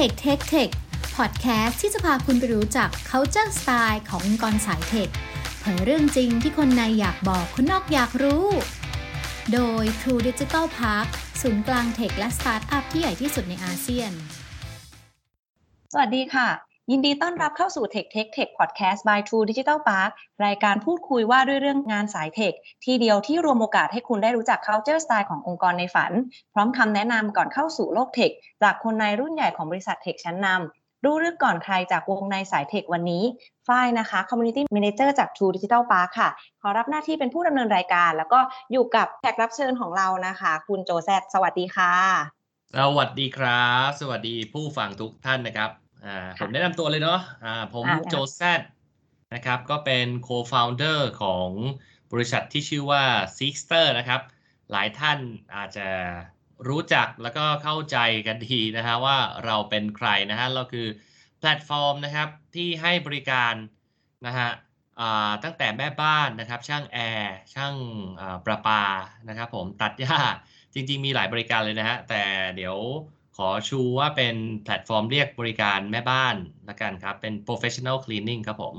Tech Tech Tech พอดแคสต์ที่จะพาคุณไปรู้จัก culture style ขององค์กรสาย tech เผยเรื่องจริงที่คนในอยากบอกคนนอกอยากรู้ โดย True Digital Park ศูนย์กลาง tech และสตาร์ทอัพที่ใหญ่ที่สุดในอาเซียน สวัสดีค่ะ ยินดีต้อนรับเข้าสู่ Tech Tech Tech Podcast by True Digital Park รายการพูดคุยว่าด้วยเรื่องงานสาย tech ที่เดียวที่รวมโอกาสให้คุณได้รู้จัก culture style ขององค์กรในฝัน พร้อมคำแนะนำก่อนเข้าสู่โลกเทค จากคนในรุ่นใหญ่ของบริษัทเทคชั้นนำรู้เรื่องก่อนใครจากวงในสายเทควันนี้ ฝ้ายนะคะ Community Manager จาก True Digital Park ค่ะ ขอรับหน้าที่เป็นผู้ดำเนินรายการ แล้วก็อยู่กับแขกรับเชิญของเรานะคะ คุณโจแซสวัสดีค่ะ สวัสดีครับ สวัสดีผู้ฟังทุกท่านนะครับ อ่าผมแนะนำตัวเลยเนาะอ่าผมอ่าโจแซดนะครับ ก็เป็น co-founder ของบริษัทที่ชื่อว่า Seekster นะครับ หลายท่านอาจจะรู้จักแล้วก็เข้าใจกันดีนะฮะว่าเราเป็นใครนะฮะเราคือแพลตฟอร์มนะครับที่ให้บริการนะฮะอ่าตั้งแต่แม่บ้านนะครับ ช่างแอร์ช่างอ่าประปานะครับ คนตัดหญ้าจริง ๆ มีหลายบริการเลยนะฮะแต่เดี๋ยว ขอชูว่าเป็นแพลตฟอร์มเรียกบริการแม่บ้านละกันครับ เป็น professional cleaning ครับผม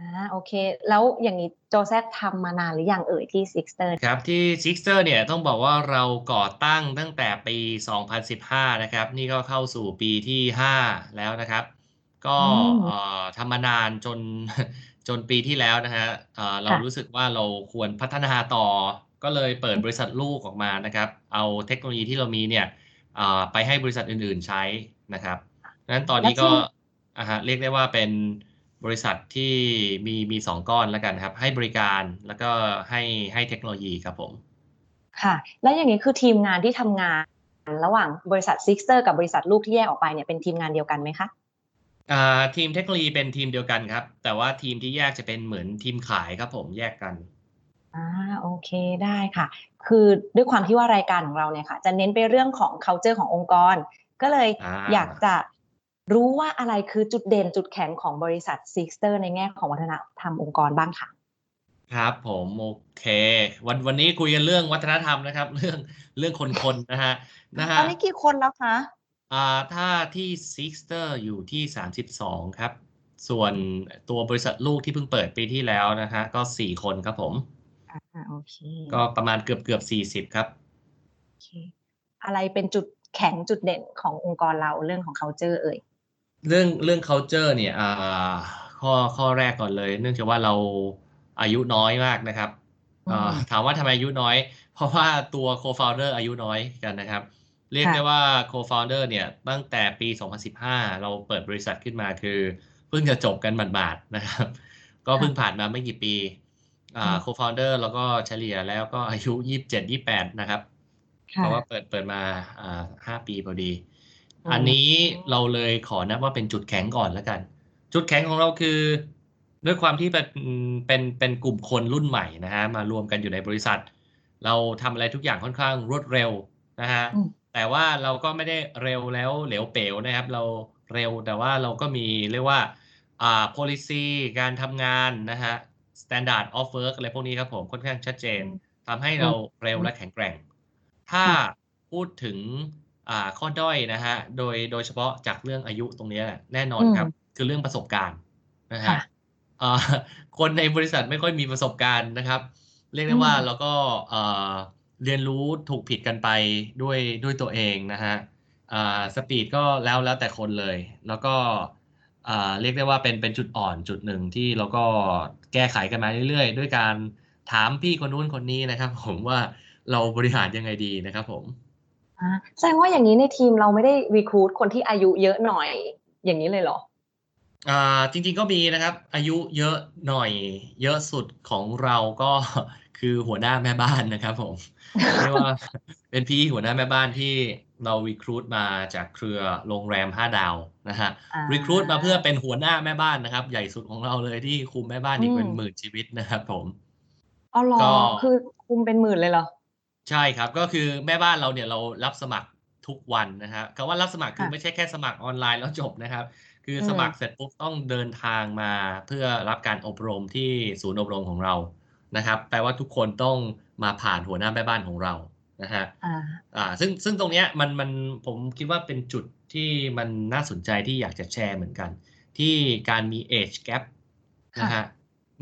อ่าโอเค แล้วอย่างนี้โจแซดทำมานานหรือยังเอ่ยที่ Sixter ครับที่ Sixter เนี่ยต้องบอกว่าเราก่อตั้งตั้งแต่ปี 2015 นะครับ นี่ก็เข้าสู่ปีที่ 5 แล้วนะครับ ก็อืมเอ่อทำมานานจนจนปีที่แล้วนะฮะเอ่อเราค่ะรู้สึกว่าเราควรพัฒนาต่อก็เลยเปิดบริษัทลูกออกมานะครับ เอาเทคโนโลยีที่เรามีเนี่ยเอ่อ ไปให้บริษัทอื่นๆใช้นะครับดังนั้นตอนนี้ก็แล้วที่อ่าฮะเรียกได้ว่าเป็นบริษัทที่มีมีสองก้อนแล้วกันครับ ให้บริการแล้วก็ให้ให้เทคโนโลยีครับผม ค่ะ แล้วอย่างนี้คือทีมงานที่ทำงานระหว่างบริษัท Sixter กับบริษัทลูกที่แยกออกไปเนี่ยเป็นทีมงานเดียวกันไหมคะอ่าทีมเทคโนโลยีเป็นทีมเดียวกันครับ แต่ว่าทีมที่แยกจะเป็นเหมือนทีมขายครับผมแยกกัน อ่าโอเคได้ค่ะ คือด้วยความที่ว่ารายการของเราเนี่ยค่ะ จะเน้นไปเรื่องของ culture ขององค์กร ก็เลยอ่าอยากจะรู้ว่าอะไรคือจุดเด่นจุดแข็งของบริษัท Sixter ในแง่ของวัฒนธรรมองค์กรบ้างค่ะ ครับผมโอเค วันวันนี้คุยกันเรื่องวัฒนธรรมนะครับ เรื่องเรื่องคนคนๆนะฮะนะตฮะอนนี้กี่คนแล้วคะอ่าถ้าที่ Sixter อยู่ที่ 32 ครับ ส่วนตัวบริษัทลูกที่เพิ่งเปิดปีที่แล้วนะฮะก็ 4 คนครับผม อ่าโอเคก็ประมาณเกือบเกือบ40ครับโอเคอะไรเป็นจุดแข็งจุดเด่นขององค์กรเราเรื่องของ culture เอ่ยเรื่องเรื่อง culture เนี่ยอ่าข้อข้อแรกก่อนเลย เนื่องจากว่าเราอายุน้อยมากนะครับอ่าอืมถามว่าทำไมอายุน้อย เพราะว่าตัว co-founder อายุน้อยกันนะครับ เรียกค่ะได้ว่า co-founder เนี่ยตั้งแต่ปี 2015 เราเปิดบริษัทขึ้นมาคือ เพิ่งจะจบกันหมาดๆนะครับ ก็เพิ่งผ่านมาไม่กี่ปี อ่า co-founder แล้วก็เฉลี่ยแล้วก็อายุ27 28นะครับ เพค่ะราะว่าเปิดเปิดมาอ่าห้าปีพอดีอืมอันนี้เราเลยขอนับว่าเป็นจุดแข็งก่อนแล้วกัน จุดแข็งของเราคือ ด้วยความที่เป็นเป็นเป็นกลุ่มคนรุ่นใหม่นะฮะมารวมกันอยู่ในบริษัท เราทำอะไรทุกอย่างค่อนข้างรวดเร็วนะฮะอืมแต่ว่าเราก็ไม่ได้เร็วแล้วเหลวเป๋วนะครับ เราเร็วแต่ว่าเราก็มีเรียกว่าอ่า policy การทำงานนะฮะ standard of work อะไรพวกนี้ครับผมค่อนข้างชัดเจนทำให้เราเร็วและแข็งแกร่ง ถ้าพูดถึงอ่าข้อด้อยนะฮะ โดยโดยเฉพาะจากเรื่องอายุตรงเนี้ยแน่นอนครับ คือเรื่องประสบการณ์นะฮะค่ะอ่าคนในบริษัทไม่ค่อยมีประสบการณ์นะครับ เรียกได้ว่าอืมเราก็เอ่อเรียนรู้ถูกผิดกันไปด้วยด้วยตัวเองนะฮะอ่าสปีดก็แล้วแล้วแต่คนเลย แล้วก็อ่า เรียกได้ว่าเป็นเป็นจุดอ่อนจุดหนึ่งที่เราก็แก้ไขกันมาเรื่อยๆ ด้วยการถามพี่คนนู้นคนนี้นะครับ ผมว่าเราบริหารยังไงดีนะครับ ผมอ่าแสดงว่าอย่างนี้ในทีมเราไม่ได้รีค u ู t คนที่อายุเยอะหน่อยอย่างนี้เลยเหรออ่าจริงๆก็มีนะครับ อายุเยอะหน่อย เยอะสุดของเราก็คือหัวหน้าแม่บ้านนะครับ ผมเรียกว่าเป็นพี่หัวหน้าแม่บ้านที่ เรารีครูดมาจากเครือโรงแรมห้าดาวนะฮะอ่ารีครูดมาเพื่อเป็นหัวหน้าแม่บ้านนะครับ ใหญ่สุดของเราเลยที่คุมแม่บ้านอีกเป็นอืมหมื่นชีวิตนะครับผมอ๋อเหรอก็คือคุมเป็นหมื่นเลยเหรอ ใช่ครับก็คือแม่บ้านเราเนี่ยเรารับสมัครทุกวันนะฮะคำว่ารับสมัครคือค่ะไม่ใช่แค่สมัครออนไลน์แล้วจบนะครับ คืออมสมัครเสร็จปุ๊บต้องเดินทางมาเพื่อรับการอบรมที่ศูนย์อบรมของเรานะครับ แปลว่าทุกคนต้องมาผ่านหัวหน้าแม่บ้านของเรา นะฮะอ่าอ่าซึ่งซึ่งตรงเนี้ยมันมันผมคิดว่าเป็นจุดที่มันน่าสนใจที่อยากจะแชร์เหมือนกัน ที่การมี age gap ค่ะนะฮะ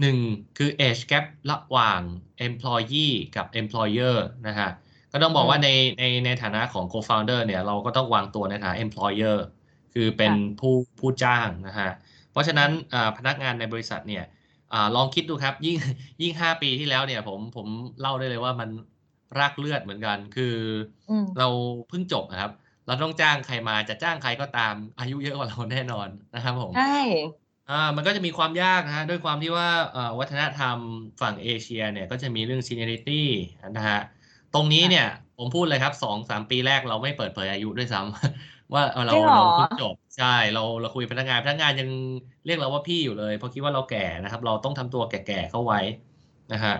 หนึ่งคือ age gap ระหว่าง employee กับ employer นะฮะก็ต้องบอกว่าในในในฐานะของ co-founder เนี่ยเราก็ต้องวางตัวในฐานะ employer คือเป็นผู้ผู้จ้างนะฮะเพราะฉะนั้นอ่าพนักงานในบริษัทเนี่ยอาลองคิดดูครับยิ่งยิ่ง 5 ปีที่แล้วเนี่ยผมผมเล่าได้เลยว่ามัน รากเลือดเหมือนกัน คืออืมเราเพิ่งจบนะครับ เราต้องจ้างใครมาจะจ้างใครก็ตามอายุเยอะกว่าเราแน่นอนนะครับผมใช่อ่ามันก็จะมีความยากนะฮะด้วยความที่ว่าเอ่อวัฒนธรรมฝั่งเอเชียเนี่ยก็จะมีเรื่อง seniority นะฮะตรงนี้เนี่ยผมพูดเลยครับสองสามปีแรกเราไม่เปิดเผยอายุด้วยซ้ำว่าเออเราจริงเหรอเราเพิ่งจบใช่เราเราคุยกับพนักงานพนักงานยังเรียกเราว่าพี่อยู่เลย เพราะคิดว่าเราแก่นะครับ เราต้องทำตัวแก่ๆเข้าไว้นะฮะ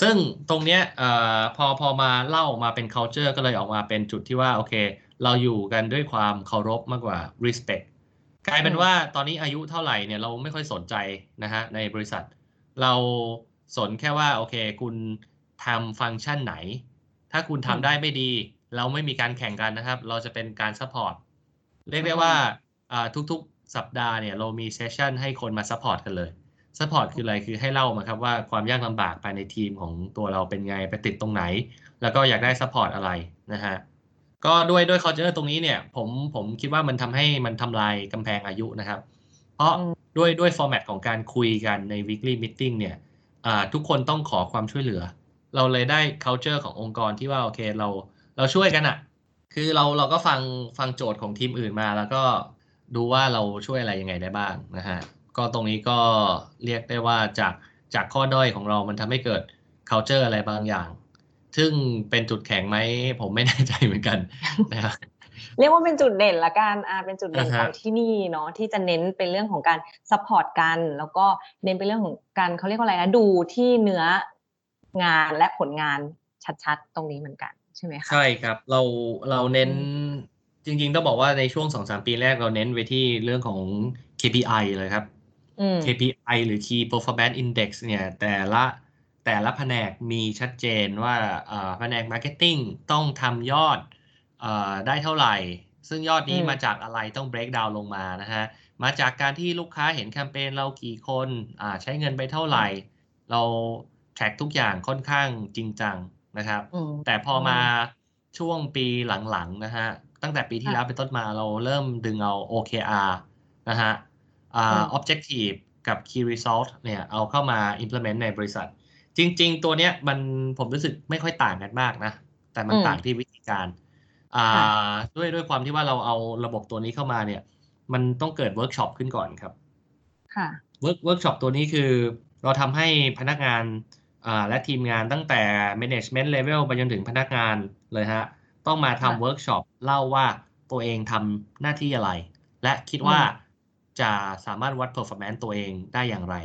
ซึ่งตรงเนี้ยเอ่อพอพอมาเล่ามาเป็น culture ก็เลยออกมาเป็นจุดที่ว่าโอเค เราอยู่กันด้วยความเคารพมากกว่า respect กลายเป็นว่าตอนนี้อายุเท่าไหร่เนี่ยเราไม่ค่อยสนใจนะฮะในบริษัท เราสนแค่ว่าโอเค คุณทำฟังก์ชันไหน ถ้าคุณทำได้ไม่ดี เราไม่มีการแข่งกันนะครับ เราจะเป็นการ support เรียกได้ว่าอ่าทุกๆสัปดาห์เนี่ยเรามี session ให้คนมา support กันเลย support คืออะไรคือให้เล่ามาครับว่าความยากลำบากภายในทีมของตัวเราเป็นไงไปติดตรงไหน แล้วก็อยากได้ support อะไรนะฮะก็ด้วยด้วย culture ตรงนี้เนี่ยผมผมคิดว่ามันทำให้มันทำลายกำแพงอายุนะครับ เพราะอืมด้วยด้วย format ของการคุยกันใน weekly meeting เนี่ยอ่าทุกคนต้องขอความช่วยเหลือ เราเลยได้ culture ขององค์กรที่ว่าโอเคเราเราช่วยกันอะคือเราเราก็ฟังฟังโจทย์ของทีมอื่นมา แล้วก็ดูว่าเราช่วยอะไรยังไงได้บ้างนะฮะ ก็ตรงนี้ก็เรียกได้ว่าจากจากข้อด้อยของเรามันทำให้เกิด culture อะไรบางอย่าง ซึ่งเป็นจุดแข็งไหมผมไม่แน่ใจเหมือนกันนะครับเรียกว่าเป็นจุดเด่นละกันอ่าเป็นจุดเด่นอ่าฮะองที่นี่เนาะที่จะเน้นเป็นเรื่องของการ support กัน แล้วก็เน้นเป็นเรื่องของการเขาเรียกว่าอะไรนะดูที่เนื้องานและผลงานชัดๆ ตรงนี้เหมือนกันใช่ไหมค่ะใช่ครับเราเราเน้นอืมจริงๆต้องบอกว่าในช่วงสองสามปีแรกเราเน้นไปที่เรื่องของ KPI เลยครับอืม KPI หรือ Key Performance Index เนี่ยแต่ละแต่ละแผนกมีชัดเจนว่าเอ่อแผนก Marketing ต้องทำยอดเอ่อได้เท่าไหร่ ซึ่งยอดนี้อืมมาจากอะไรต้อง break down ลงมานะฮะ มาจากการที่ลูกค้าเห็นแคมเปญเรากี่คนอ่าใช้เงินไปเท่าไหร่ เรา track ทุกอย่างค่อนข้างจริงจังนะครับอืมแต่พอมาช่วงปีหลังๆนะฮะ ตั้งแต่ปีที่ค่ะแล้วเป็นต้นมาเราเริ่มดึงเอา OKR นะฮะอ่าอืม Objective กับ Key Result เนี่ยเอาเข้ามา implement ในบริษัท จริง ๆ ตัวเนี้ยมันผมรู้สึกไม่ค่อยต่างกันมากนะ แต่มันอืมต่างที่วิธีการอ่าค่ะด้วยด้วยความที่ว่าเราเอาระบบตัวนี้เข้ามาเนี่ย มันต้องเกิดเวิร์กช็อปขึ้นก่อนครับค่ะเวิร์กเวิร์กช็อปตัวนี้คือเราทำให้พนักงานอ่าและทีมงานตั้งแต่ management level ไปจนถึงพนักงานเลยฮะ ต้องมาค่ะทำเวิร์กช็อปเล่าว่าตัวเองทำหน้าที่อะไร และคิดว่าอืม จะสามารถวัด performance ตัวเองได้อย่างไร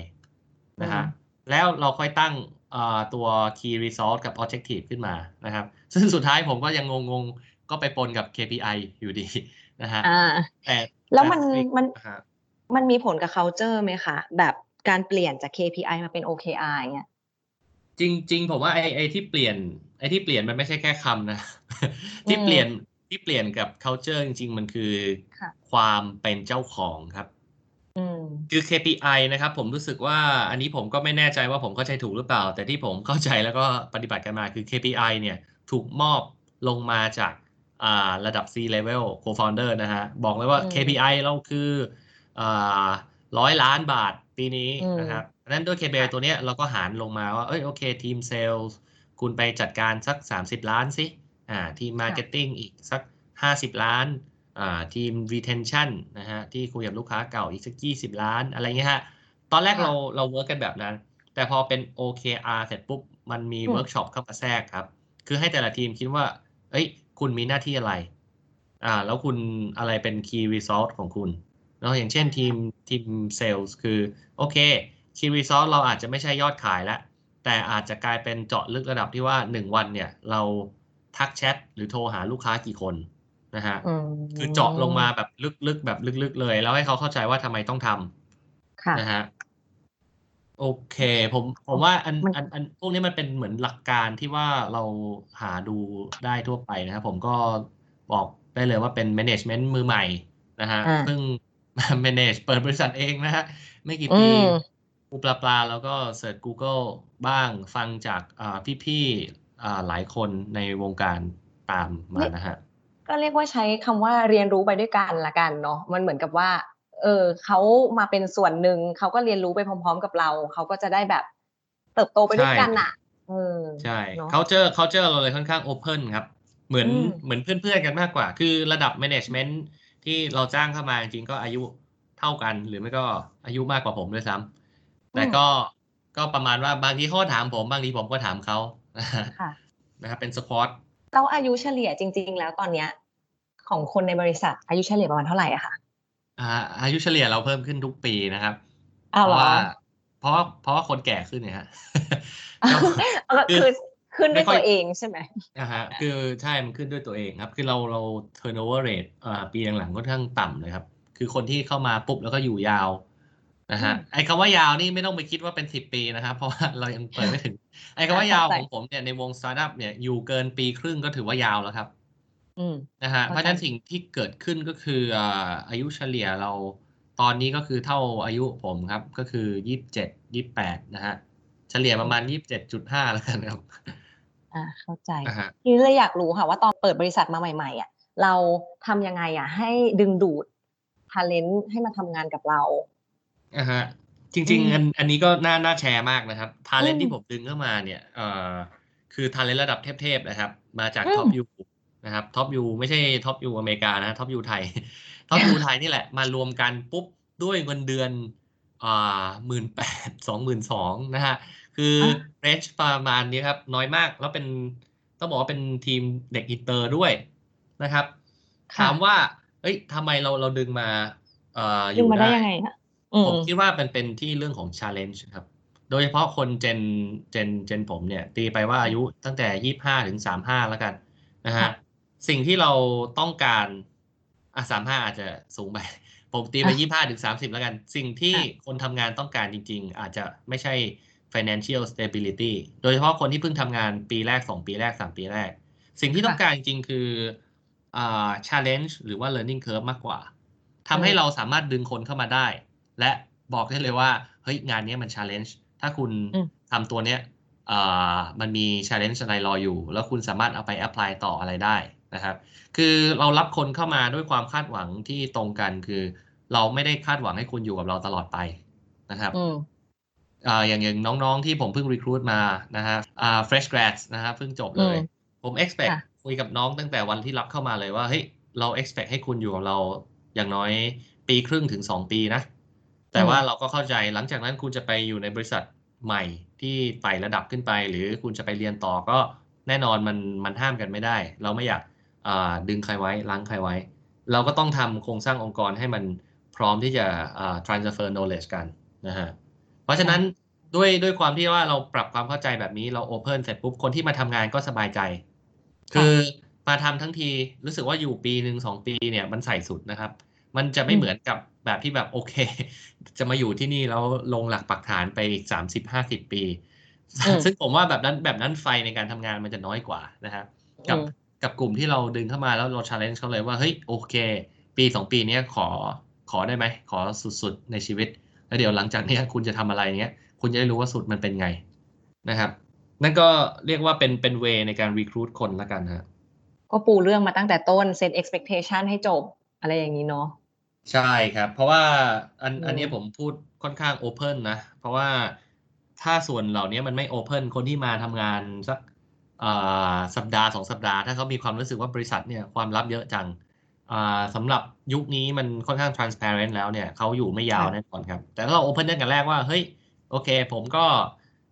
นะฮะอืมแล้วเราค่อยตั้งอ่าตัว key result กับ objective ขึ้นมานะครับ ซึ่งสุดท้ายผมก็ยังงงๆ ก็ไปปนกับ KPI อยู่ดีนะฮะอ่าแต่แล้วมันแต่มันอ่าฮะมันมีผลกับ culture ไหมคะ แบบการเปลี่ยนจาก KPI มาเป็น OKR อย่างเงี้ยจริง ๆ ผมว่าไอ้ไอ้ที่เปลี่ยนไอ้ที่เปลี่ยนมันไม่ใช่แค่คำนะ ที่อืมเปลี่ยนที่เปลี่ยนกับ culture จริง ๆ มันคือค่ะความเป็นเจ้าของครับอืม คือ KPI นะครับ ผมรู้สึกว่าอันนี้ผมก็ไม่แน่ใจว่าผมเข้าใจถูกหรือเปล่า แต่ที่ผมเข้าใจแล้วก็ปฏิบัติกันมาคือ KPI เนี่ยถูกมอบลงมาจากอ่าระดับ C level co-founder นะฮะ บอกเลยว่าอืม KPI เราคืออ่าร้อยล้านบาทปีนี้อืมนะครับเพราะฉะนั้นด้วย KPI ตัวเนี้ยเราก็หารลงมาว่า เอ้ยโอเคทีมเซลล์คุณไปจัดการสัก 30 ล้านสิอ่าทีม Marketing อีกสัก 50 ล้านอ่า ทีม retention นะฮะที่คุยกับลูกค้าเก่าอีกสัก20ล้านอะไรเงี้ยฮะตอนแรกค่ะเราเรา work กันแบบนั้น แต่พอเป็น OKR เสร็จปุ๊บ มันมีอืมเวิร์กช็อปเข้ามาแทรกครับ คือให้แต่ละทีมคิดว่า เอ้ย คุณมีหน้าที่อะไร อ่า แล้วคุณอะไรเป็น key result ของคุณเนาะอย่างเช่นทีมทีม sales คือ โอเค key result เราอาจจะไม่ใช่ยอดขายแล้วแต่อาจจะกลายเป็นเจาะลึกระดับที่ว่า 1 วันเนี่ย เราทักแชทหรือโทรหาลูกค้ากี่คน นะฮะอืมคือเจาะลงมาแบบลึกๆแบบลึกๆเลย แล้วให้เขาเข้าใจว่าทำไมต้องทำค่ะนะฮะโอเค ผมผมว่าอันมันอันอันพวกนี้มันเป็นเหมือนหลักการที่ว่าเราหาดูได้ทั่วไปนะครับผมก็บอกได้เลยว่าเป็น management มือใหม่นะฮะอ่าเพิ่ง manage เปิดบริษัทเองนะฮะไม่กี่อืปีมปูปลาปลาแล้วก็เสิร์ช Google บ้างฟังจากอ่าพี่ๆอ่าหลายคนในวงการตามมานะฮะ ก็เรียกว่าใช้คำว่าเรียนรู้ไปด้วยกันละกันเนาะมันเหมือนกับว่า เออเขามาเป็นส่วนหนึ่งเขาก็เรียนรู้ไปพร้อม ๆ กับเราเขาก็จะได้แบบ เติบโตไปด้วยกันอะเออใช่เนอะ culture culture เราเลยค่อนข้าง open ครับเหมือนอืมเหมือนเพื่อนๆกันมากกว่า คือระดับ management ที่เราจ้างเข้ามาจริงๆก็อายุเท่ากัน หรือไม่ก็อายุมากกว่าผมด้วยซ้ำแต่ก็ก็ประมาณว่าบางทีเขาก็ถามผมบางทีผมก็ถามเขาค่ะนะครับเป็น squad เราอายุเฉลี่ยจริง ๆ แล้วตอนเนี้ย ของคนในบริษัทอายุเฉลี่ยประมาณเท่าไหร่อะคะอ่าอายุเฉลี่ยเราเพิ่มขึ้นทุกปีนะครับอ้าวเพเหรราะอว่าเพราะว่าเพราะว่าคนแก่ขึ้นเนี่ยฮะก็คือขึ้นด้วยไม่ค่อยตัวเองใช่ไหมนะฮะคือใช่มันขึ้นด้วยตัวเองครับ คือเราเรา turnover rate อ่าปีหลังๆค่อนข้างต่ำเลยครับ คือคนที่เข้ามาปุ๊บแล้วก็อยู่ยาว นะฮะอืมไอ้คำว่ายาวนี่ไม่ต้องไปคิดว่าเป็นสิบปีนะครับเพราะว่าเรายังเปิดไม่ถึง ไอ้คำว่ายาวเข้าขใจองผมเนี่ยในวงสตาร์ทอัพเนี่ยอยู่เกินปีครึ่งก็ถือว่ายาวแล้วครับอืมนะฮะเข้าใจเพราะฉะนั้นสิ่งที่เกิดขึ้นก็คืออ่าอายุเฉลี่ยเราตอนนี้ก็คือเท่าอายุผมครับ ก็คือยี่สิบเจ็ดยี่สิบแปดนะฮะเฉลี่ยประมาณยี่สิบเจ็ดจุดห้าแล้วกันครับอ่าเข้าใจนะฮะทีนี้เลยอยากรู้ค่ะว่าตอนเปิดบริษัทมาใหม่ ๆอะเราทำยังไงอะ ให้ดึงดูด talent ให้มาทำงานกับเรา อ่าฮะอืมจริงๆอันอันนี้ก็น่าน่าแชร์มากนะครับทาเลนอืมที่ผมดึงเข้ามาเนี่ยเอ่อคือ talent ระดับเทพๆนะครับ มาจากอืม top U นะครับ top U ไม่ใช่ top U อเมริกานะ top U ไทย top U ไทยนี่แหละมารวมกันปุ๊บด้วยเงินเดือนอ่าหมื่นแปดสองหมื่นสองนะฮะคือ range ประมาณนี้ครับ น้อยมากแล้วเป็นต้องบอกว่าเป็นทีมเด็กอินเตอร์ด้วยนะครับค่ะถามว่า เอ้ยทำไมเราเราดึงมาเอ่ออดึงยู่ได้ได้ยังไงคะอืม ผมคิดว่ามันเป็นที่เรื่องของ challenge ครับ โดยเฉพาะคน Gen Gen Gen ผมเนี่ย ตีไปว่าอายุตั้งแต่ยี่ห้าถึงสามห้าแล้วกันนะฮะค่ะสิ่งที่เราต้องการอะสามห้าอาจจะสูงไป ผมตีไปอะยี่ห้าถึงสามสิบแล้วกัน สิ่งที่ค่ะคนทำงานต้องการจริง ๆ อาจจะไม่ใช่ financial stability โดยเฉพาะคนที่เพิ่งทำงานปีแรกสองปีแรกสามปีแรก สิ่งที่ต้องการจริง ๆ คืออ่า challenge หรือว่า learning curve มากกว่าทำให้เราสามารถดึงคนเข้ามาได้ และบอกได้เลยว่าเฮ้ยงานนี้มัน challenge ถ้าคุณอืมทำตัวเนี้ยอ่ามันมี challenge อะไรรออยู่ แล้วคุณสามารถเอาไป apply ต่ออะไรได้นะครับ คือเรารับคนเข้ามาด้วยความคาดหวังที่ตรงกันคือ เราไม่ได้คาดหวังให้คุณอยู่กับเราตลอดไปนะครับอืมอ่าอย่างอย่างน้องๆที่ผมเพิ่งรีครูดมานะฮะอ่า fresh grads นะฮะเพิ่งจบเลยอืมผม expect ค่ะคุยกับน้องตั้งแต่วันที่รับเข้ามาเลยว่าเฮ้ยเรา expect ให้คุณอยู่กับเราอย่างน้อยปีครึ่งถึงสองปีนะ แต่ว่าเราก็เข้าใจหลังจากนั้นคุณจะไปอยู่ในบริษัทใหม่ที่ไต่ระดับขึ้นไป หรือคุณจะไปเรียนต่อก็แน่นอนมันมันห้ามกันไม่ได้ เราไม่อยากอ่าดึงใครไว้ล้างใครไว้ เราก็ต้องทำโครงสร้างองค์กรให้มันพร้อมที่จะอ่า transfer knowledge กันนะฮะเพราะฉะนั้นด้วยด้วยความที่ว่าเราปรับความเข้าใจแบบนี้เราโอเพนเสร็จปุ๊บคนที่มาทำงานก็สบายใจ คือมาทำทั้งทีรู้สึกว่าอยู่ปีหนึ่งสองปีเนี่ยมันใส่สุดนะครับ มันจะไม่อืมเหมือนกับแบบที่แบบโอเค จะมาอยู่ที่นี่แล้วลงหลักปักฐานไปอีกสามสิบห้าสิบปีอืมซึ่งผมว่าแบบนั้นแบบนั้นไฟในการทำงานมันจะน้อยกว่านะครับกับอืมกับกลุ่มที่เราดึงเข้ามาแล้วเรา challenge เขาเลยว่าเฮ้ยโอเค ปีสองปีเนี้ยขอขอได้ไหม ขอสุดๆในชีวิต แล้วเดี๋ยวหลังจากเนี้ยคุณจะทำอะไรเนี้ย คุณจะได้รู้ว่าสุดมันเป็นไงนะครับ นั่นก็เรียกว่าเป็นเป็นเวในการ recruit คนละกันฮะก็ปูเรื่องมาตั้งแต่ต้น set expectation ให้จบอะไรอย่างนี้เนาะ ใช่ครับ เพราะว่าอันอืมอันเนี้ยผมพูดค่อนข้างโอเพนนะ เพราะว่าถ้าส่วนเหล่านี้มันไม่โอเพนคนที่มาทำงานสักอ่าสัปดาห์สองสัปดาห์ ถ้าเขามีความรู้สึกว่าบริษัทเนี่ยความลับเยอะจังอ่าสำหรับยุคนี้มันค่อนข้าง transparent แล้วเนี่ยเขาอยู่ไม่ยาวค่ะแน่นอนครับ แต่ถ้าเราโอเพนตั้งแต่แรกว่า เฮ้ย โอเค ผมก็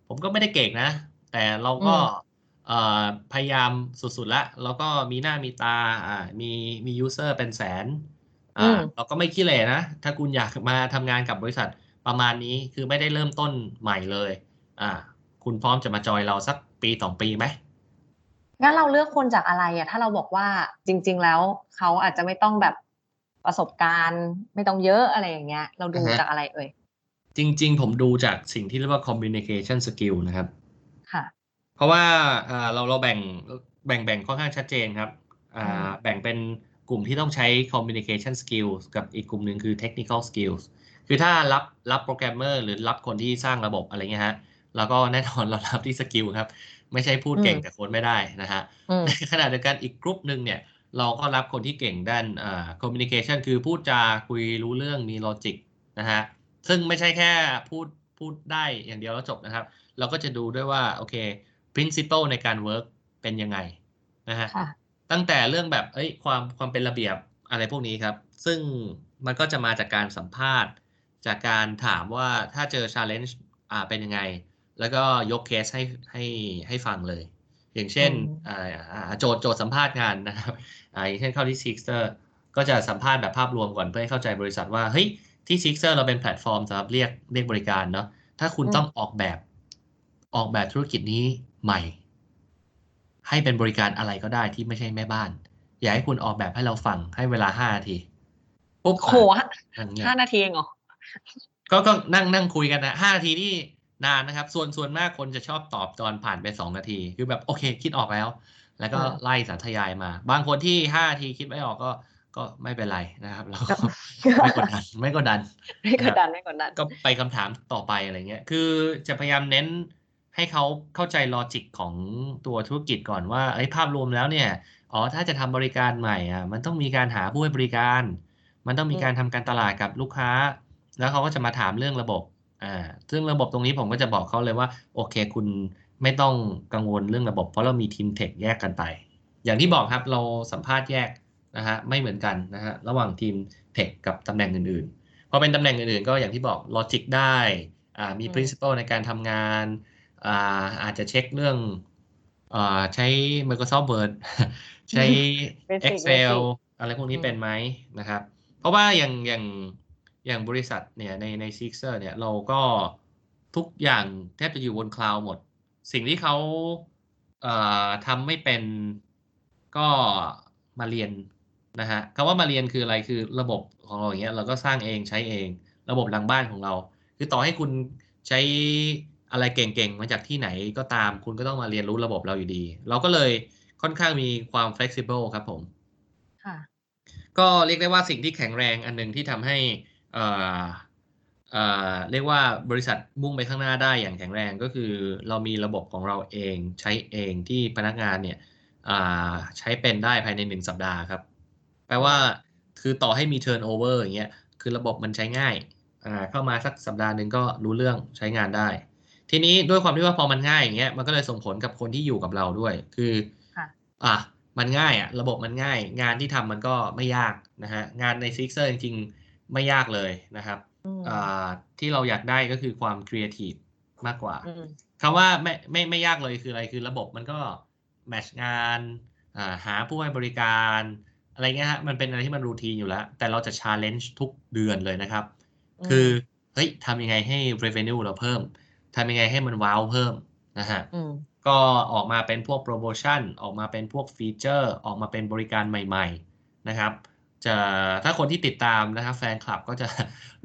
ผมก็ไม่ได้เก่งนะ แต่เราก็เอ่อพยายามสุดๆแล้วแล้วก็มีหน้ามีตาอ่ามีมียูเซอร์เป็นแสน อือ่ามเราก็ไม่ขี้เหร่นะ ถ้าคุณอยากมาทำงานกับบริษัทประมาณนี้คือไม่ได้เริ่มต้นใหม่เลย อ่า คุณพร้อมจะมาจอยเราสักปีสองปีไหมงั้นเราเลือกคนจากอะไรอะถ้าเราบอกว่าจริง ๆ แล้วเขาอาจจะไม่ต้องแบบประสบการณ์ ไม่ต้องเยอะอะไรอย่างเงี้ย เราดูอือฮะจากอะไรเอ่ยจริง ๆ ผมดูจากสิ่งที่เรียกว่า communication skill นะครับ ค่ะ เพราะว่าอ่าเราเราแบ่งแบ่งแบ่งค่อนข้างชัดเจนครับ อ่าอืมแบ่งเป็น กลุ่มที่ต้องใช้ communication skills กับอีกกลุ่มหนึ่งคือ technical skills คือถ้ารับรับโปรแกรมเมอร์หรือรับคนที่สร้างระบบอะไรเงี้ยฮะแล้วก็แน่นอนเรารับที่ skill ครับ ไม่ใช่พูดเก่งอืมแต่โค้ดไม่ได้นะฮะอืมในขณะเดียวกันอีกกลุ่มหนึ่งเนี่ย เราก็รับคนที่เก่งด้านอ่า communication คือพูดจาคุยรู้เรื่องมี logic นะฮะซึ่งไม่ใช่แค่พูดพูดได้อย่างเดียวแล้วจบนะครับ เราก็จะดูด้วยว่าโอเค principle ในการ work เป็นยังไงนะฮะค่ะ ตั้งแต่เรื่องแบบเอ้ยความความเป็นระเบียบอะไรพวกนี้ครับ ซึ่งมันก็จะมาจากการสัมภาษณ์ จากการถามว่าถ้าเจอ challenge อ่าเป็นยังไง แล้วก็ยกเคสให้ให้ให้ฟังเลย อย่างเช่นอืมอ่าอ่าโจทย์โจทย์สัมภาษณ์งานนะครับอ่าอย่างเช่นเข้าที่ Sixter ก็จะสัมภาษณ์แบบภาพรวมก่อนเพื่อให้เข้าใจบริษัทว่าเฮ้ยที่ Sixter เราเป็นแพลตฟอร์มสำหรับเรียกเรียกบริการเนาะถ้าคุณต้องออกแบบออกแบบธุรกิจนี้ใหม่ ให้เป็นบริการอะไรก็ได้ที่ไม่ใช่แม่บ้าน อยากให้คุณออกแบบให้เราฟังให้เวลาห้านาทีปุ๊บโหอะนั่งเงียบห้านาทีเองเหรอก็ก็นั่งนั่งคุยกันนะห้านาทีนี่นานนะครับ ส่วนส่วนมากคนจะชอบตอบตอนผ่านไปสองนาที คือแบบโอเค คิดออกแล้ว แล้วก็อ่าไล่สาธยายมา บางคนที่ห้านาทีคิดไม่ออกก็ก็ไม่เป็นไรนะครับเราก็ไม่กดดันไม่กดดัน ไม่กดดันไม่กดดัน ก็ไปคำถามต่อไปอะไรเงี้ย คือจะพยายามเน้น ให้เขาเข้าใจลอจิกของตัวธุรกิจก่อนว่าไอ้ยภาพรวมแล้วเนี่ยอ๋อถ้าจะทำบริการใหม่อะมันต้องมีการหาผู้ให้บริการ มันต้องมีอืมการทำการตลาดกับลูกค้า แล้วเขาก็จะมาถามเรื่องระบบอ่าซึ่งระบบตรงนี้ผมก็จะบอกเขาเลยว่า โอเค คุณไม่ต้องกังวลเรื่องระบบ เพราะเรามีทีม tech แยกกันไป อย่างที่บอกครับเราสัมภาษณ์แยกนะฮะไม่เหมือนกันนะฮะระหว่างทีม tech กับตำแหน่งอื่นๆพอเป็นตำแหน่งอื่นๆ ก็อย่างที่บอก logic ได้อ่ามีอืม principle ในการทำงาน อ่าอาจจะเช็คเรื่องอ่าใช้ Microsoft Word ใช้ Basic Excel basic อะไรพวกนี้อืมเป็นไหมนะครับ เพราะว่าอย่างอย่างอย่างบริษัทเนี่ยในใน Sixer เนี่ยเราก็ทุกอย่างแทบจะอยู่บนคลาวด์หมด สิ่งที่เขาเอ่อทำไม่เป็นก็มาเรียนนะฮะคำว่ามาเรียนคืออะไรคือระบบของเราอย่างเงี้ยเราก็สร้างเองใช้เอง ระบบหลังบ้านของเรา คือต่อให้คุณใช้ อะไรเก่งๆ มาจากที่ไหนก็ตาม คุณก็ต้องมาเรียนรู้ระบบเราอยู่ดี เราก็เลยค่อนข้างมีความ flexible ครับผมค่ะก็เรียกได้ว่าสิ่งที่แข็งแรงอันหนึ่งที่ทำให้เอ่อเอ่อเรียกว่าบริษัทมุ่งไปข้างหน้าได้อย่างแข็งแรงก็คือ เรามีระบบของเราเองใช้เองที่พนักงานเนี่ยอ่าใช้เป็นได้ภายในหนึ่งสัปดาห์ครับ แปลว่าคือต่อให้มี turnover อย่างเงี้ยคือระบบมันใช้ง่ายอ่าเข้ามาสักสัปดาห์หนึ่งก็รู้เรื่องใช้งานได้ ทีนี้ด้วยความที่ว่าพอมันง่ายอย่างเงี้ยมันก็เลยส่งผลกับคนที่อยู่กับเราด้วย คือค่ะอะมันง่ายอะระบบมันง่าย งานที่ทำมันก็ไม่ยากนะฮะงานใน Seekster จริงๆ ไม่ยากเลยนะครับอืมอ่าที่เราอยากได้ก็คือความครีเอทีฟมากกว่าอืมคำว่าไม่ไม่ไม่ยากเลยคืออะไรคือระบบมันก็ match งานอ่าหาผู้ให้บริการอะไรเงี้ยฮะมันเป็นอะไรที่มัน routine อยู่แล้ว แต่เราจะ challenge ทุกเดือนเลยนะครับอืมคือเฮ้ยทำยังไงให้ revenue เราเพิ่ม ทำยังไงให้มัน wow เพิ่มนะฮะอืมก็ออกมาเป็นพวกโปรโมชั่นออกมาเป็นพวก feature ออกมาเป็นบริการใหม่ ๆนะครับ จะถ้าคนที่ติดตามนะครับแฟนคลับก็จะ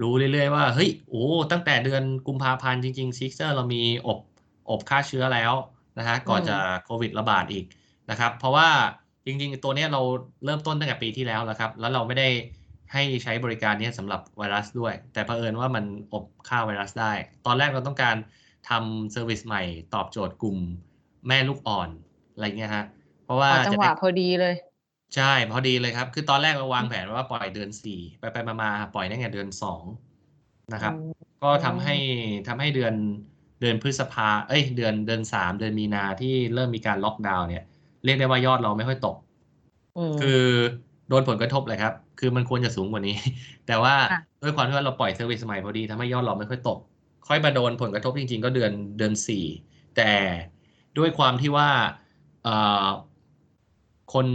รู้เรื่อยๆว่าเฮ้ยโอ้ตั้งแต่เดือนกุมภาพันธ์จริงๆ Seekster เรามีอบอบฆ่าเชื้อแล้วนะฮะก่อนอืมจะโควิดระบาดอีกนะครับ เพราะว่าจริงๆ ตัวเนี้ยเราเริ่มต้นตั้งแต่ปีที่แล้วแล้วครับ แล้วเราไม่ได้ ให้ใช้บริการเนี้ยสำหรับไวรัสด้วย แต่เผอิญว่ามันอบฆ่าไวรัสได้ ตอนแรกเราต้องการทำ service ใหม่ตอบโจทย์กลุ่มแม่ลูกอ่อนอะไรเงี้ยฮะ เพราะว่าอ๋อจังจะหได้วะพอดีเลย ใช่พอดีเลยครับ คือตอนแรกเราวางแผนว่าปล่อยเดือนสี่ไปไปมามาปล่อยได้ไงเดือนสองนะครับอืมก็ทำให้ทำให้เดือนเดือนพฤษภาเอ้ยเดือนเดือนสามเดือนมีนาที่เริ่มมีการล็อกดาวน์เนี่ย เรียกได้ว่ายอดเราไม่ค่อยตกอืมคือ โดนผลกระทบเลยครับ คือมันควรจะสูงกว่านี้ แต่ว่าค่ะด้วยความที่ว่าเราปล่อย service ใหม่พอดีทำให้ยอดเราไม่ค่อยตก ค่อยมาโดนผลกระทบจริง ๆ ก็เดือนเดือนสี่แต่ด้วยความที่ว่าเอ่อคน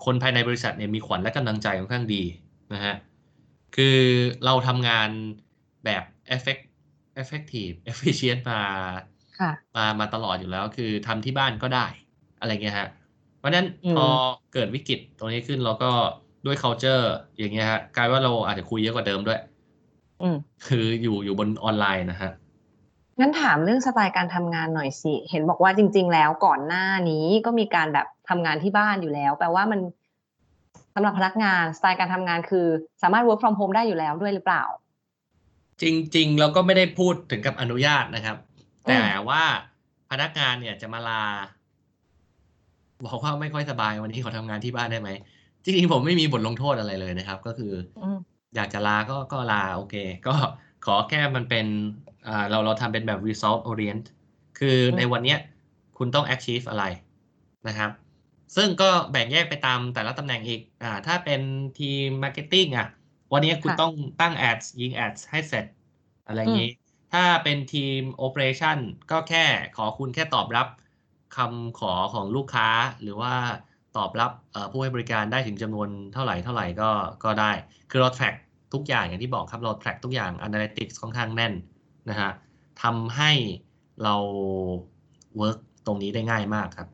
คนภายในบริษัทเนี่ยมีขวัญและกำลังใจค่อนข้างดีนะฮะ คือเราทำงานแบบ effect effective efficient มาค่ะมามาตลอดอยู่แล้ว คือทำที่บ้านก็ได้อะไรเงี้ยฮะเพ ราะฉะนั้นอืมพอเกิดวิกฤตตรงนี้ขึ้นเราก็ด้วย culture อย่างเงี้ยฮะกลายว่าเราอาจจะคุยเยอะกว่าเดิมด้วยอืมคืออยู่อยู่บนออนไลน์นะฮะงั้นถามเรื่องสไตล์การทำงานหน่อยสิ เห็นบอกว่าจริง ๆ แล้วก่อนหน้านี้ก็มีการแบบทำงานที่บ้านอยู่แล้ว แปลว่ามันสำหรับพนักงานสไตล์การทำงานคือสามารถ work from home ได้อยู่แล้วด้วยหรือเปล่า จริง ๆ เราก็ไม่ได้พูดถึงกับอนุญาตนะครับอืมแต่ว่าพนักงานเนี่ยจะมาลา บอกว่าไม่ค่อยสบายวันนี้ขอทำงานที่บ้านได้ไหมจริงๆผมไม่มีบทลงโทษอะไรเลยนะครับ ก็คืออืมอยากจะลาก็ก็ลาโอเค ก็ขอแค่มันเป็นอ่าเราเราทำเป็นแบบ result orient คือในวันเนี้ยคุณต้อง achieve อะไรนะครับ ซึ่งก็แบ่งแยกไปตามแต่ละตำแหน่งอีกอ่าถ้าเป็นทีม marketing อะ วันนี้คุณค่ะต้องตั้ง ads ยิง ads ให้เสร็จอะไรอย่างนี้ ถ้าเป็นทีม operation ก็แค่ขอคุณแค่ตอบรับ คำขอของลูกค้าหรือว่าตอบรับเอ่อผู้ให้บริการได้ถึงจำนวนเท่าไหร่เท่าไหร่ก็ก็ได้ คือเรา track ทุกอย่างอย่างที่บอกครับเรา track ทุกอย่าง analytics ค่อนข้างแน่นนะฮะทำให้เรา work ตรงนี้ได้ง่ายมากครับ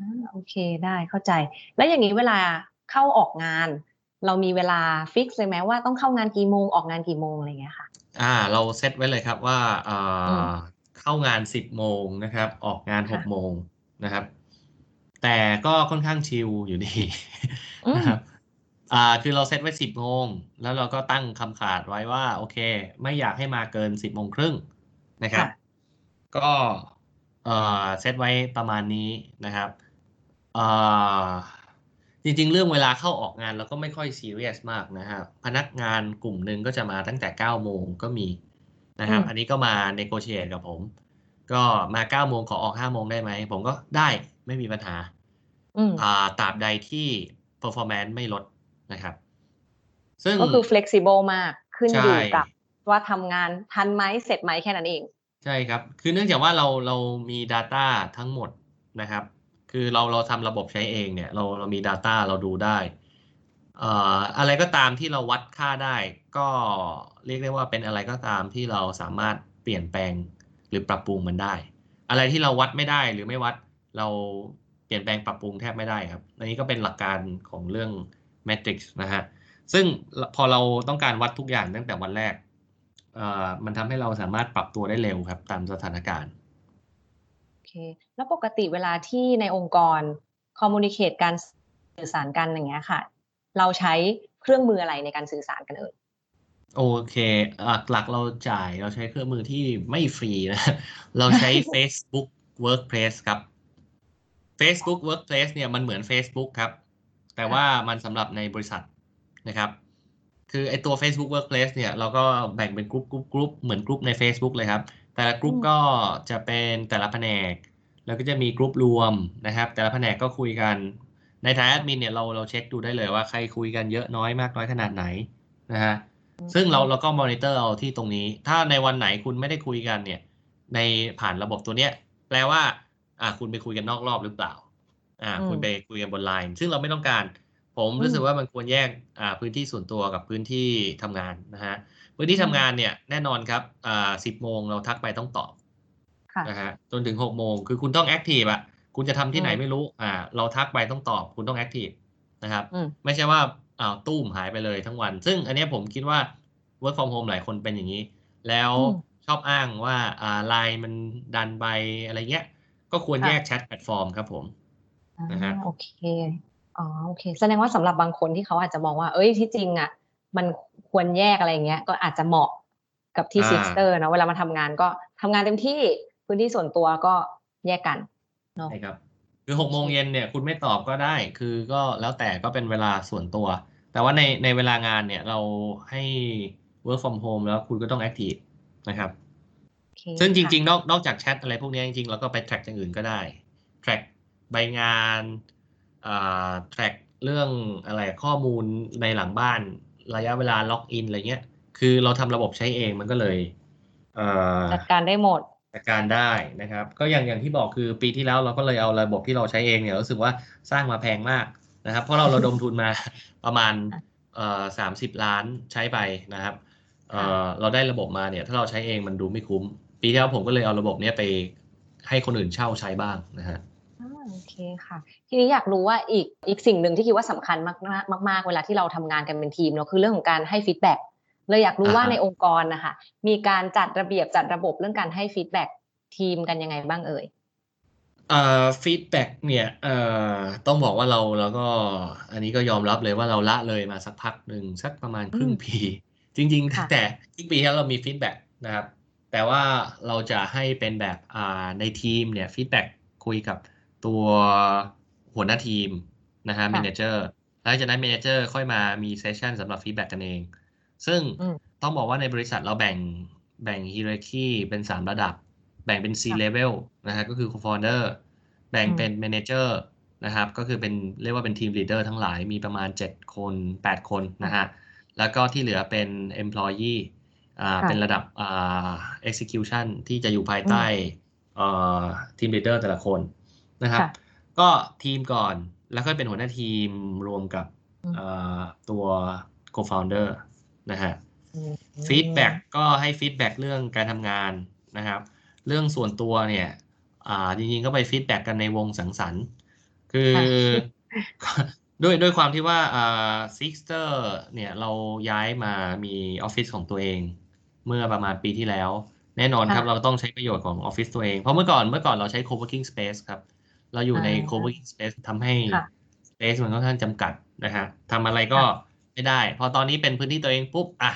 อ่าโอเคได้เข้าใจ แล้วอย่างนี้เวลาเข้าออกงาน เรามีเวลา fix เลยไหมว่าต้องเข้างานกี่โมงออกงานกี่โมงอะไรอย่างเงี้ยค่ะ อ่า เราเซตไว้เลยครับว่า เอ่อือมเข้างานสิบโมงนะครับ ออกงานหกโมงค่ะนะครับ แต่ก็ค่อนข้าง chill อยู่ดีอืมนะครับอ่าคือเราเซตไว้สิบโมงแล้วเราก็ตั้งคำขาดไว้ว่า โอเค ไม่อยากให้มาเกินสิบโมงครึ่งนะครับค่ะก็เอ่อเซตไว้ประมาณนี้นะครับเอ่อจริงๆ เรื่องเวลาเข้าออกงานเราก็ไม่ค่อยซีเรียสมากนะครับ พนักงานกลุ่มหนึ่งก็จะมาตั้งแต่เก้าโมงก็มี นะครับอืมอันนี้ก็มาเนโกเช e กับผม ก็มาเก้าโมงขอออกห้าโมงได้ไหม ผมก็ได้ไม่มีปัญหาอืมอ่าตราบใดที่ performance ไม่ลดนะครับ ซึ่งก็คือ flexible มากขึ้นใช่อยู่กับว่าทำงานทันไหมเสร็จไหมแค่นั้นเอง ใช่ครับ คือเนื่องจากว่าเราเรามี Data ทั้งหมดนะครับ คือเราเราทำระบบใช้เองเนี่ย เราเรามี Data เราดูได้เอ่ออะไรก็ตามที่เราวัดค่าได้ก็ เรียกได้ว่าเป็นอะไรก็ตามที่เราสามารถเปลี่ยนแปลงหรือปรับปรุงมันได้ อะไรที่เราวัดไม่ได้หรือไม่วัดเราเปลี่ยนแปลงปรับปรุงแทบไม่ได้ครับอันนี้ก็เป็นหลักการของเรื่อง Matrix นะฮะซึ่งพอเราต้องการวัดทุกอย่างตั้งแต่วันแรกมันทำให้เราสามารถปรับตัวได้เร็วครับ ตามสถานการณ์โอเค แล้วปกติเวลาที่ในองค์กร communicate การสื่อสารกันอย่างเงี้ยค่ะ เราใช้เครื่องมืออะไรในการสื่อสารกันเอ่ย โอเคหลักๆเราจ่ายเราใช้เครื่องมือที่ไม่ฟรีนะ เราใช้ Facebook Workplace ครับ Facebook Workplace เนี่ยมันเหมือน Facebook ครับ แต่ว่ามันสำหรับในบริษัทนะครับ คือไอตัว Facebook Workplace เนี่ยเราก็แบ่งเป็นกลุ่มกลุ่มกลุ่มเหมือนกลุ่มใน Facebook เลยครับ แต่ละกลุ่มอืมก็จะเป็นแต่ละแผนก แล้วก็จะมีกลุ่มรวมนะครับ แต่ละแผนกก็คุยกัน ในฐานะแอดมินเนี่ยเราเราเช็คดูได้เลยว่าใครคุยกันเยอะน้อยมากน้อยขนาดไหนนะฮะ ซึ่งเราเราก็มอนิเตอร์เอาที่ตรงนี้ ถ้าในวันไหนคุณไม่ได้คุยกันเนี่ย ในผ่านระบบตัวเนี้ย แปลว่า อ่า คุณไปคุยกันนอกรอบหรือเปล่า อ่าอืมคุณไปคุยกันบนไลน์ ซึ่งเราไม่ต้องการผมอืมรู้สึกว่ามันควรแยก อ่า พื้นที่ส่วนตัวกับพื้นที่ทำงานนะฮะ พื้นที่อืทำมงานเนี่ยแน่นอนครับ อ่าสิบโมงเราทักไปต้องตอบค่ะนะฮะ จนถึงหกโมง คือคุณต้องแอคทีฟอะคุณจะทำที่ไหนอืมไม่รู้ อ่า เราทักไปต้องตอบ คุณต้องแอคทีฟนะครับอืมไม่ใช่ว่า อ้าวตุ้มหายไปเลยทั้งวัน ซึ่งอันเนี้ยผมคิดว่า work from home หลายคนเป็นอย่างนี้ แล้วอืมชอบอ้างว่าอ่าไลน์มันดันไปอะไรเงี้ย ก็ควรค่ะแยกแชทแพลตฟอร์มครับผมนะฮะอ่าโอเคอ๋อโอเค แสดงว่าสำหรับบางคนที่เขาอาจจะมองว่า เอ้ยที่จริงอะ มันควรแยกอะไรอย่างเงี้ย ก็อาจจะเหมาะกับที่อ่า Sixter นะเวลามาทำงานก็ทำงานเต็มที่พื้นที่ส่วนตัวก็แยกกันเนาะใช่ครับ คือหกโมงเย็นเนี่ยคุณไม่ตอบก็ได้ คือก็แล้วแต่ก็เป็นเวลาส่วนตัว แต่ว่าในในเวลางานเนี่ยเราให้ work from home แล้วคุณก็ต้อง active นะครับโอเคซึ่งจริค่ะงๆ นอกนอกจากแชทอะไรพวกนี้จริงๆเราก็ไป track อย่างอื่นก็ได้ track ใบงานอ่า track เรื่องอะไรข้อมูลในหลังบ้านระยะเวลาล็อกอินอะไรเงี้ย คือเราทำระบบใช้เองมันก็เลยเอ่อจัดการได้หมด จัดการได้นะครับ ก็อย่างอย่างที่บอกคือปีที่แล้วเราก็เลยเอาระบบที่เราใช้เองเนี่ยรู้สึกว่าสร้างมาแพงมากนะครับ เพราะเราระดมทุนมาประมาณเอ่อสามสิบล้านใช้ไปนะครับเอ่อเราได้ระบบมาเนี่ย ถ้าเราใช้เองมันดูไม่คุ้ม ปีที่แล้วผมก็เลยเอาระบบเนี้ยไปให้คนอื่นเช่าใช้บ้างนะฮะอ่าโอเคค่ะ ทีนี้อยากรู้ว่าอีกอีกสิ่งหนึ่งที่คิดว่าสำคัญมากๆมากๆเวลาที่เราทำงานกันเป็นทีมเนาะคือเรื่องของการให้ feedback เลยอยากรู้อ่าว่าฮะในองค์กรนะคะมีการจัดระเบียบจัดระบบเรื่องการให้ feedbackทีมกันยังไงบ้างเอ่ยเอ่อ feedback เนี่ยเอ่อต้องบอกว่าเราเราก็ อันนี้ก็ยอมรับเลยว่าเราละเลยมาสักพักหนึ่งสักประมาณครึ่งอืมปี จริงค่ะๆแต่ครึ่งปีที่แล้วเรามี feedback นะครับ แต่ว่าเราจะให้เป็นแบบอ่าในทีมเนี่ย feedback คุยกับตัวหัวหน้าทีมนะฮะค่ะเมนเจอร์หลังจากนั้น manager ค่อยมามี session สำหรับ feedback กันเอง ซึ่งอืมต้องบอกว่าในบริษัทเราแบ่งแบ่งฮี e ร a คีเป็น 3 ระดับ แบ่งเป็น C ค่ะ level นะฮะก็คือ co-founder แบ่งอืมเป็น manager นะครับ ก็คือเป็นเรียกว่าเป็นทีม leader ทั้งหลายมีประมาณ 7 คน 8 คนนะฮะ แล้วก็ที่เหลือเป็น employee อ่าค่ะเป็นระดับอ่า execution ที่จะอยู่ภายใต้เอ่อทีม leader แต่ละคนนะครับค่ะก็ทีมก่อนแล้วก็เป็นหัวหน้าทีมรวมกับอืมเอ่อตัว co-founder นะฮะอืม feedback ก็ให้ feedback เรื่องการทำงานนะครับ เรื่องส่วนตัวเนี่ย อ่าจริงๆก็ไป feedback กันในวงสังสรรค์คือด้วยด้วยความที่ว่าอ่า Sixter เนี่ยเราย้ายมามีออฟฟิศของตัวเอง เมื่อประมาณปีที่แล้ว แน่นอนครับค่ะเราต้องใช้ประโยชน์ของออฟฟิศตัวเอง เพราะเมื่อก่อนเมื่อก่อนเราใช้ co-working space ครับ เราอยู่ในอ่า co-working space ทำให้ค่ะ space มันค่อนข้างจำกัดนะฮะทำอะไรก็ ไม่ได้ พอตอนนี้เป็นพื้นที่ตัวเองปุ๊บอะ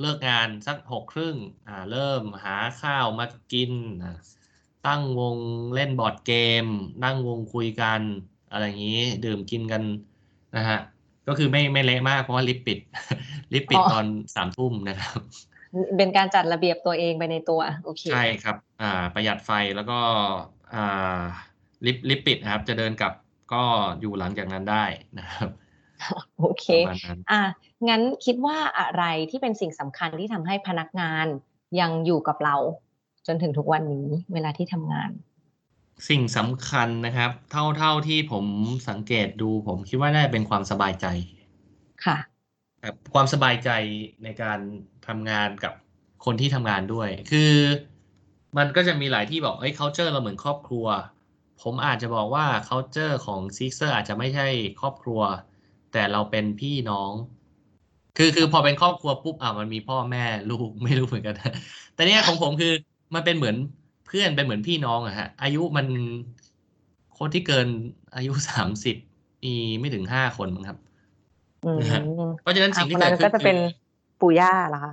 เลิกงานสักหกครึ่งอ่าเริ่มหาข้าวมากินอะตั้งวงเล่นบอร์ดเกม นั่งวงคุยกันอะไรอย่างนี้ ดื่มกินกันนะฮะก็คือไม่ไม่เละมากเพราะว่าลิฟต์ปิด ลิฟต์ปิดอ๋อตอนสามทุ่มนะครับ เป็นการจัดระเบียบตัวเองไปในตัวโอเคใช่ครับ อ่า ประหยัดไฟแล้วก็อ่าลิฟต์ลิฟต์ปิดนะครับ จะเดินกลับก็อยู่หลังจากนั้นได้นะครับ โอเคประมาณนั้นอะงั้นคิดว่าอะไรที่เป็นสิ่งสำคัญที่ทำให้พนักงานยังอยู่กับเรา จนถึงทุกวันนี้เวลาที่ทำงาน สิ่งสำคัญนะครับ เท่าเท่าที่ผมสังเกตดู ผมคิดว่าน่าจะเป็นความสบายใจ ค่ะครับความสบายใจในการทำงานกับคนที่ทำงานด้วย คือมันก็จะมีหลายที่บอกเอ้ย culture เราเหมือนครอบครัว ผมอาจจะบอกว่า culture ของ Sixer อาจจะไม่ใช่ครอบครัว แต่เราเป็นพี่น้อง คือคือพอเป็นครอบครัวปุ๊บอะมันมีพ่อแม่ลูกไม่รู้เหมือนกัน แต่เนี่ยของผมคือมันเป็นเหมือนเพื่อนเป็นเหมือนพี่น้องอะฮะ อายุมันคนที่เกินอายุสามสิบมีไม่ถึงห้าคนมั้งครับอืมนะฮะเพราะฉะนั้นอะสิ่งที่เกินั้นขึ้ก็นจะเป็นปู่ย่าเหรอคะ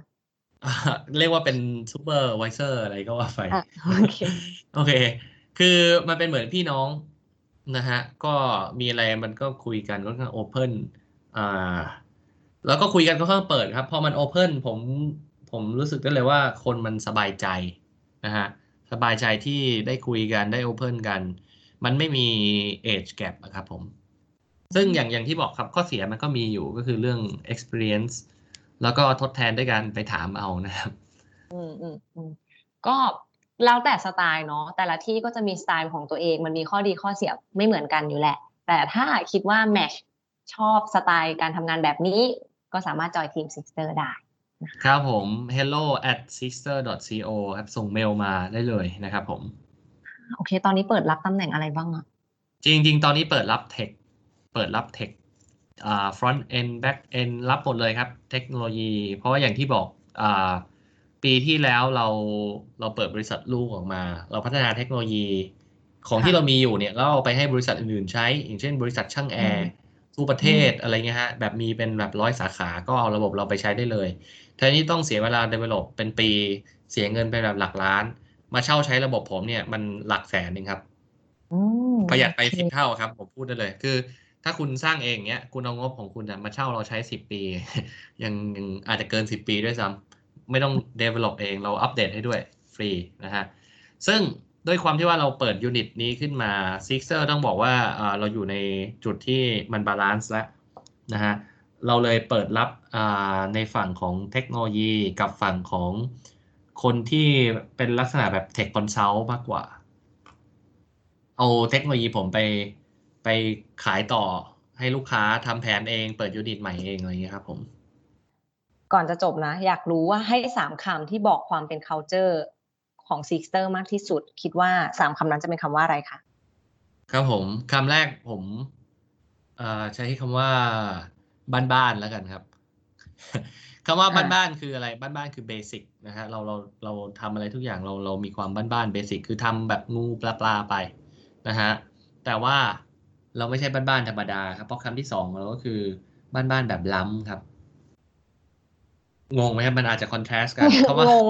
อ่าเรียกว่าเป็น supervisor อะไรก็ว่าไปอะโอเคโอเค คือมันเป็นเหมือนพี่น้อง นะฮะ ก็มีอะไรมันก็คุยกันค่อนข้าง open อ่าแล้วก็คุยกันค่อนข้างเปิดครับพอมัน open ผมผมรู้สึกได้เลยว่าคนมันสบายใจนะฮะสบายใจที่ได้คุยกันได้ open กัน มันไม่มี age gap อะครับผม ซึ่งอย่างอย่างที่บอกครับข้อเสียมันก็มีอยู่ก็คือเรื่อง experience แล้วก็ทดแทนด้วยการไปถามเอานะครับ อืมอืมอืมก็ แล้วแต่สไตล์เนาะแต่ละที่ก็จะมีสไตล์ของตัวเอง มันมีข้อดีข้อเสียไม่เหมือนกันอยู่แหละ แต่ถ้าคิดว่า match ชอบสไตล์การทำงานแบบนี้ ก็สามารถ join ทีม Sixter ได้ครับผม hello at sister co ครับส่งเมลมาได้เลยนะครับผม โอเค ตอนนี้เปิดรับตำแหน่งอะไรบ้างอะจริงๆตอนนี้เปิดรับ tech เปิดรับ tech อ่า front end back end รับหมดเลยครับ เทคโนโลยี เพราะว่าอย่างที่บอกอ่า ปีที่แล้วเราเราเปิดบริษัทลูกออกมา เราพัฒนาเทคโนโลยีของที่เรามีอยู่เนี่ยแล้วเอาไปให้บริษัทอื่นๆใช้ อย่างเช่น บริษัทช่างแอร์ทั่วประเทศอะไรเงี้ยฮะแบบมีเป็นแบบร้อยสาขาก็เอาระบบเราไปใช้ได้เลยแทนที่ต้องเสียเวลา develop เป็นปีเสียเงินไปแบบหลักล้าน มาเช่าใช้ระบบผมเนี่ยมันหลักแสนเองครับอืมประหยัดไปโอเคสิบเท่าครับ ผมพูดได้เลย คือ ถ้าคุณสร้างเองเนี้ยคุณเอางบของคุณอะมาเช่าเราใช้สิบปียังยังอาจจะเกินสิบปีด้วยซ้ำ ไม่ต้อง develop เองเราอัปเดตให้ด้วยฟรีนะฮะซึ่งด้วยความที่ว่าเราเปิดยูนิตนี้ขึ้นมา Sixer ต้องบอกว่าเราอยู่ในจุดที่มัน balance แล้วนะฮะเราเลยเปิดรับในฝั่งของเทคโนโลยีกับฝั่งของคนที่เป็นลักษณะแบบ Tech Consult มากกว่า เอาเทคโนโลยีผมไปไปขายต่อให้ลูกค้าทำแผนเอง เปิด unit ใหม่เองอะไรอย่างเงี้ยครับผม ก่อนจะจบนะ อยากรู้ว่าให้สามคำที่บอกความเป็น culture ของ Sixter มากที่สุด คิดว่าสามคำนั้นจะเป็นคำว่าอะไรคะครับผมคำแรกผมเอ่อใช้คำว่าบ้านๆแล้วกันครับคำว่าบ้านๆคืออะไรบ้านๆคือเบสิกนะฮะเราเราเราทำอะไรทุกอย่างเราเรามีความบ้านๆเบสิกคือทำแบบงูปลาปลาไปนะฮะแต่ว่าเราไม่ใช่บ้านๆธรรมดาครับเพราะคำที่สองเราก็คือบ้านๆแบบล้ำครับ งงไหมครับมันอาจจะคอนทราสต์กันเพราะว่างง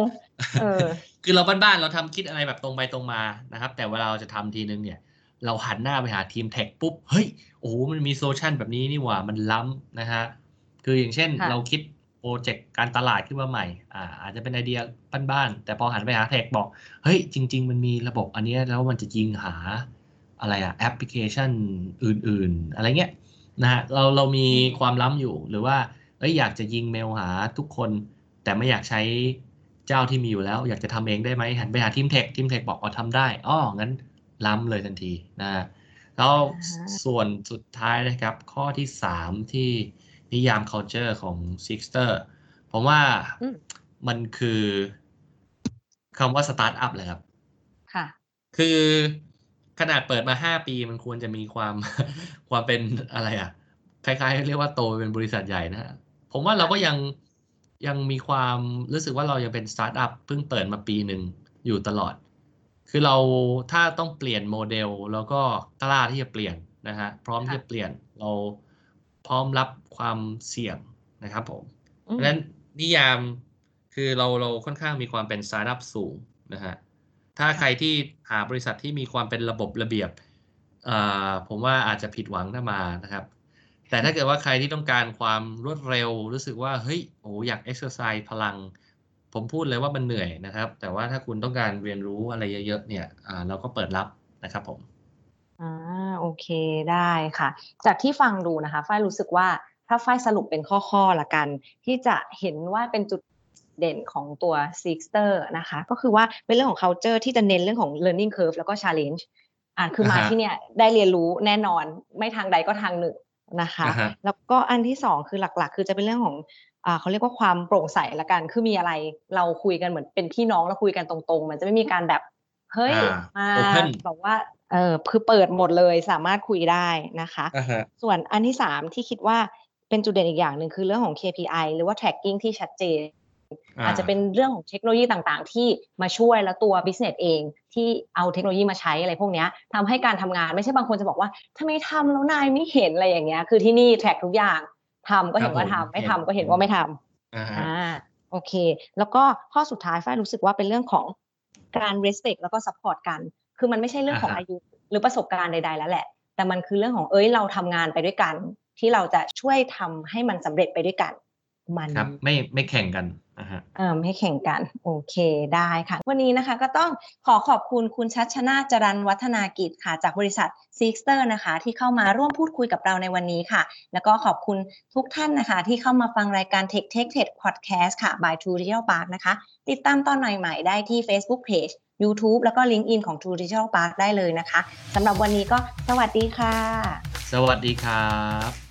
เออคือเราบ้านๆเราทำคิดอะไรแบบตรงไปตรงมานะครับ แต่เวลาเราจะทำทีนึงเนี่ย เราหันหน้าไปหาทีม tech ปุ๊บเฮ้ยโอ้โหมันมี solution แบบนี้นี่หว่ามันล้ำนะฮะคืออย่างเช่นค่ะเราคิดโปรเจกต์การตลาดขึ้นมาใหม่อ่าอาจจะเป็นไอเดียบ้านๆแต่พอหันไปหา tech บอกเฮ้ยจริง ๆ มันมีระบบอันเนี้ยแล้วมันจะยิงหาอะไรอะแอปพลิเคชันอื่น ๆ อะไรเงี้ยนะฮะเราเรามีความล้ำอยู่หรือว่า เอ้ยอยากจะยิงเมลหาทุกคน แต่ไม่อยากใช้เจ้าที่มีอยู่แล้ว อยากจะทำเองได้ไหมหันไปหาทีมเทคทีมเทคบอกอ๋อทำได้อ๋องั้นล้ำเลยทันทีนะฮะแล้วอ่าส่วนสุดท้ายนะครับ ข้อที่สามที่นิยาม culture ของ Sixter ผมว่าอืมมันคือคำว่า start up เลยครับ ค่ะ คือขนาดเปิดมาห้าปีมันควรจะมีความความเป็นอะไรอะ คล้ายๆ เรียกว่าโตเป็นบริษัทใหญ่นะฮะ ผมว่าเราก็ยังยังมีความรู้สึกว่าเรายังเป็นสตาร์ทอัพเพิ่งเปิดมาปีหนึ่งอยู่ตลอด คือเราถ้าต้องเปลี่ยนโมเดลแล้วก็กล้าที่จะเปลี่ยนนะฮะพร้อมที่จะเปลี่ยนเราพร้อมรับความเสี่ยงนะครับผมอืมเพราะฉะนั้นนิยามคือเราเราค่อนข้างมีความเป็นสตาร์ทอัพสูงนะฮะถ้าใครที่หาบริษัทที่มีความเป็นระบบระเบียบอ่าผมว่าอาจจะผิดหวังถ้ามานะครับ แต่ถ้าเกิดว่าใครที่ต้องการความรวดเร็ว รู้สึกว่าเฮ้ยโอ้อยากเอ็กซ์เซอร์ไซส์พลัง ผมพูดเลยว่ามันเหนื่อยนะครับ แต่ว่าถ้าคุณต้องการเรียนรู้อะไรเยอะๆเนี่ยเราก็เปิดรับนะครับผมอ่าโอเคได้ค่ะ จากที่ฟังดูนะคะฝ้ายรู้สึกว่าถ้าฝ้ายสรุปเป็นข้อๆละกัน ที่จะเห็นว่าเป็นจุดเด่นของตัว Sixter นะคะ ก็คือว่าเป็นเรื่องของ culture ที่จะเน้นเรื่องของ learning curve แล้วก็ challenge อ่าคือมาที่เนี่ยได้เรียนรู้แน่นอนไม่ทางใดก็ทางหนึ่ง นะคะอ่าฮะแล้วก็อันที่สองคือหลักๆ คือจะเป็นเรื่องของอ่าเขาเรียกว่าความโปร่งใสละกัน คือมีอะไรเราคุยกันเหมือนเป็นพี่น้องแล้วคุยกันตรงๆ มันจะไม่มีการแบบเฮ้ยอ่ามา open แบบว่าเออคือเปิดหมดเลยสามารถคุยได้นะคะอ่าฮะส่วนอันที่สามที่คิดว่าเป็นจุดเด่นอีกอย่างหนึ่งคือเรื่องของ KPI หรือว่า tracking ที่ชัดเจน อาจจะเป็นเรื่องของเทคโนโลยีต่างๆ ที่มาช่วยแล้วตัว business เองที่เอาเทคโนโลยีมาใช้อะไรพวกเนี้ยทำให้การทำงานไม่ใช่บางคนจะบอกว่าทำไมทำแล้วนายไม่เห็นอะไรอย่างเงี้ยคือที่นี่ track ทุกอย่างทำก็เห็นว่าครับผมทำไม่เห็นทำก็เห็นว่าไม่ทำอ่าฮะอ่าโอเค แล้วก็ข้อสุดท้ายฝ้ายรู้สึกว่าเป็นเรื่องของการ respect แล้วก็ support กัน คือมันไม่ใช่เรื่องของอ่าฮะอายุหรือประสบการณ์ใดๆแล้วแหละ แต่มันคือเรื่องของเอ้ยเราทำงานไปด้วยกัน ที่เราจะช่วยทำให้มันสำเร็จไปด้วยกันมันครับไม่ไม่แข่งกันอ่าฮะ เออไม่แข่งกัน โอเคได้ค่ะ วันนี้นะคะก็ต้องขอขอบคุณคุณชัชนาจรันวัฒนากิจค่ะ จากบริษัท Sixter นะคะ ที่เข้ามาร่วมพูดคุยกับเราในวันนี้ค่ะ แล้วก็ขอบคุณทุกท่านนะคะ ที่เข้ามาฟังรายการ Tech Tech Tech Podcast ค่ะ by True Digital Park นะคะ ติดตามตอนใหม่ๆได้ที่ Facebook Page YouTube แล้วก็ LinkedIn ของ True Digital Park ได้เลยนะคะสำหรับวันนี้ก็สวัสดีค่ะ สวัสดีครับ